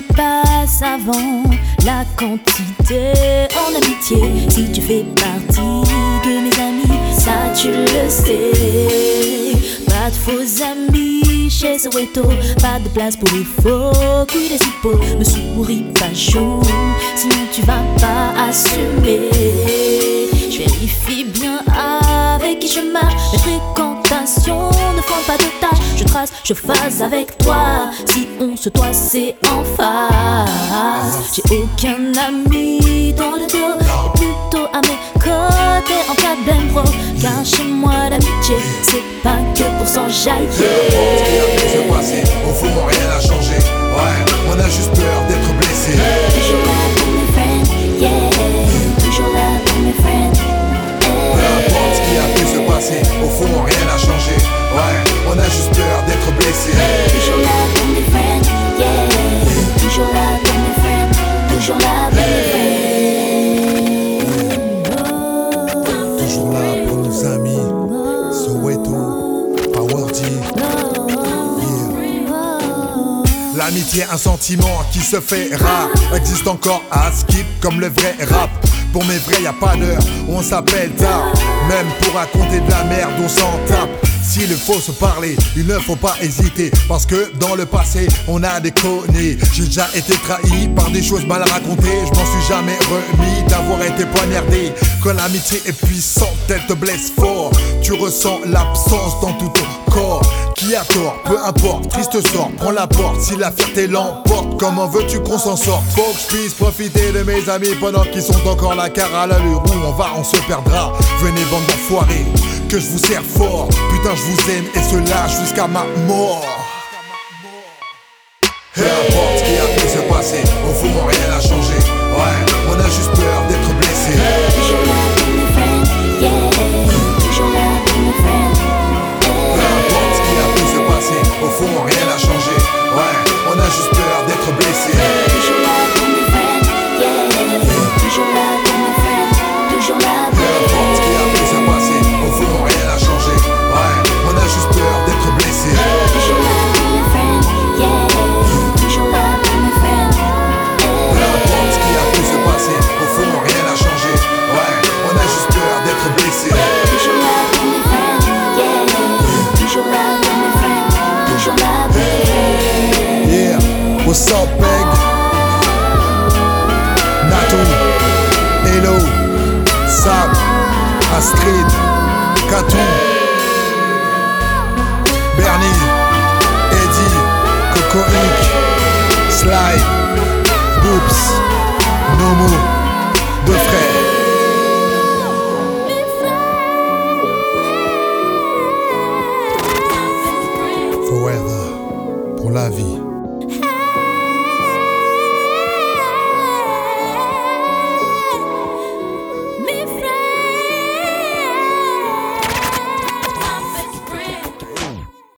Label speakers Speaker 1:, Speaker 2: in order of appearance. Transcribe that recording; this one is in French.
Speaker 1: passe avant la quantité en amitié. Si tu fais partie de mes amis, ça tu le sais. Pas de faux amis chez Soweto, pas de place pour les faux culs des hippos. Me souris pas chaud, sinon tu vas pas assumer. Je vérifie bien avec qui je marche, mes fréquentations ne font pas de tâches. Je trace, je phase avec toi. On se doit, c'est en face. J'ai aucun ami dans le L'amitié,
Speaker 2: un sentiment qui se fait rare, existe encore à skip comme le vrai rap. Pour mes vrais, y a pas d'heure, on s'appelle tard. Même pour raconter de la merde, on s'en tape. S'il faut se parler, il ne faut pas hésiter. Parce que dans le passé, on a déconné. J'ai déjà été trahi par des choses mal racontées. Je m'en suis jamais remis d'avoir été poignardé. Quand l'amitié est puissante, elle te blesse fort. Tu ressens l'absence dans tout ton corps. Qui a tort, peu importe, triste sort, prends la porte si la fierté l'emporte. Comment veux-tu qu'on s'en sorte? Faut que je puisse profiter de mes amis pendant qu'ils sont encore là, car à l'allure où on va, on se perdra. Venez, bande d'enfoirés, que je vous sers fort. Putain, je vous aime et cela jusqu'à ma mort. Peu importe ce qui a pu se passer, au fond, rien Milo, Sab, Astrid, Katou, Bernie, Eddie, Coco Inc, Sly, Boops, Nomo, deux frères. Forever, pour la vie.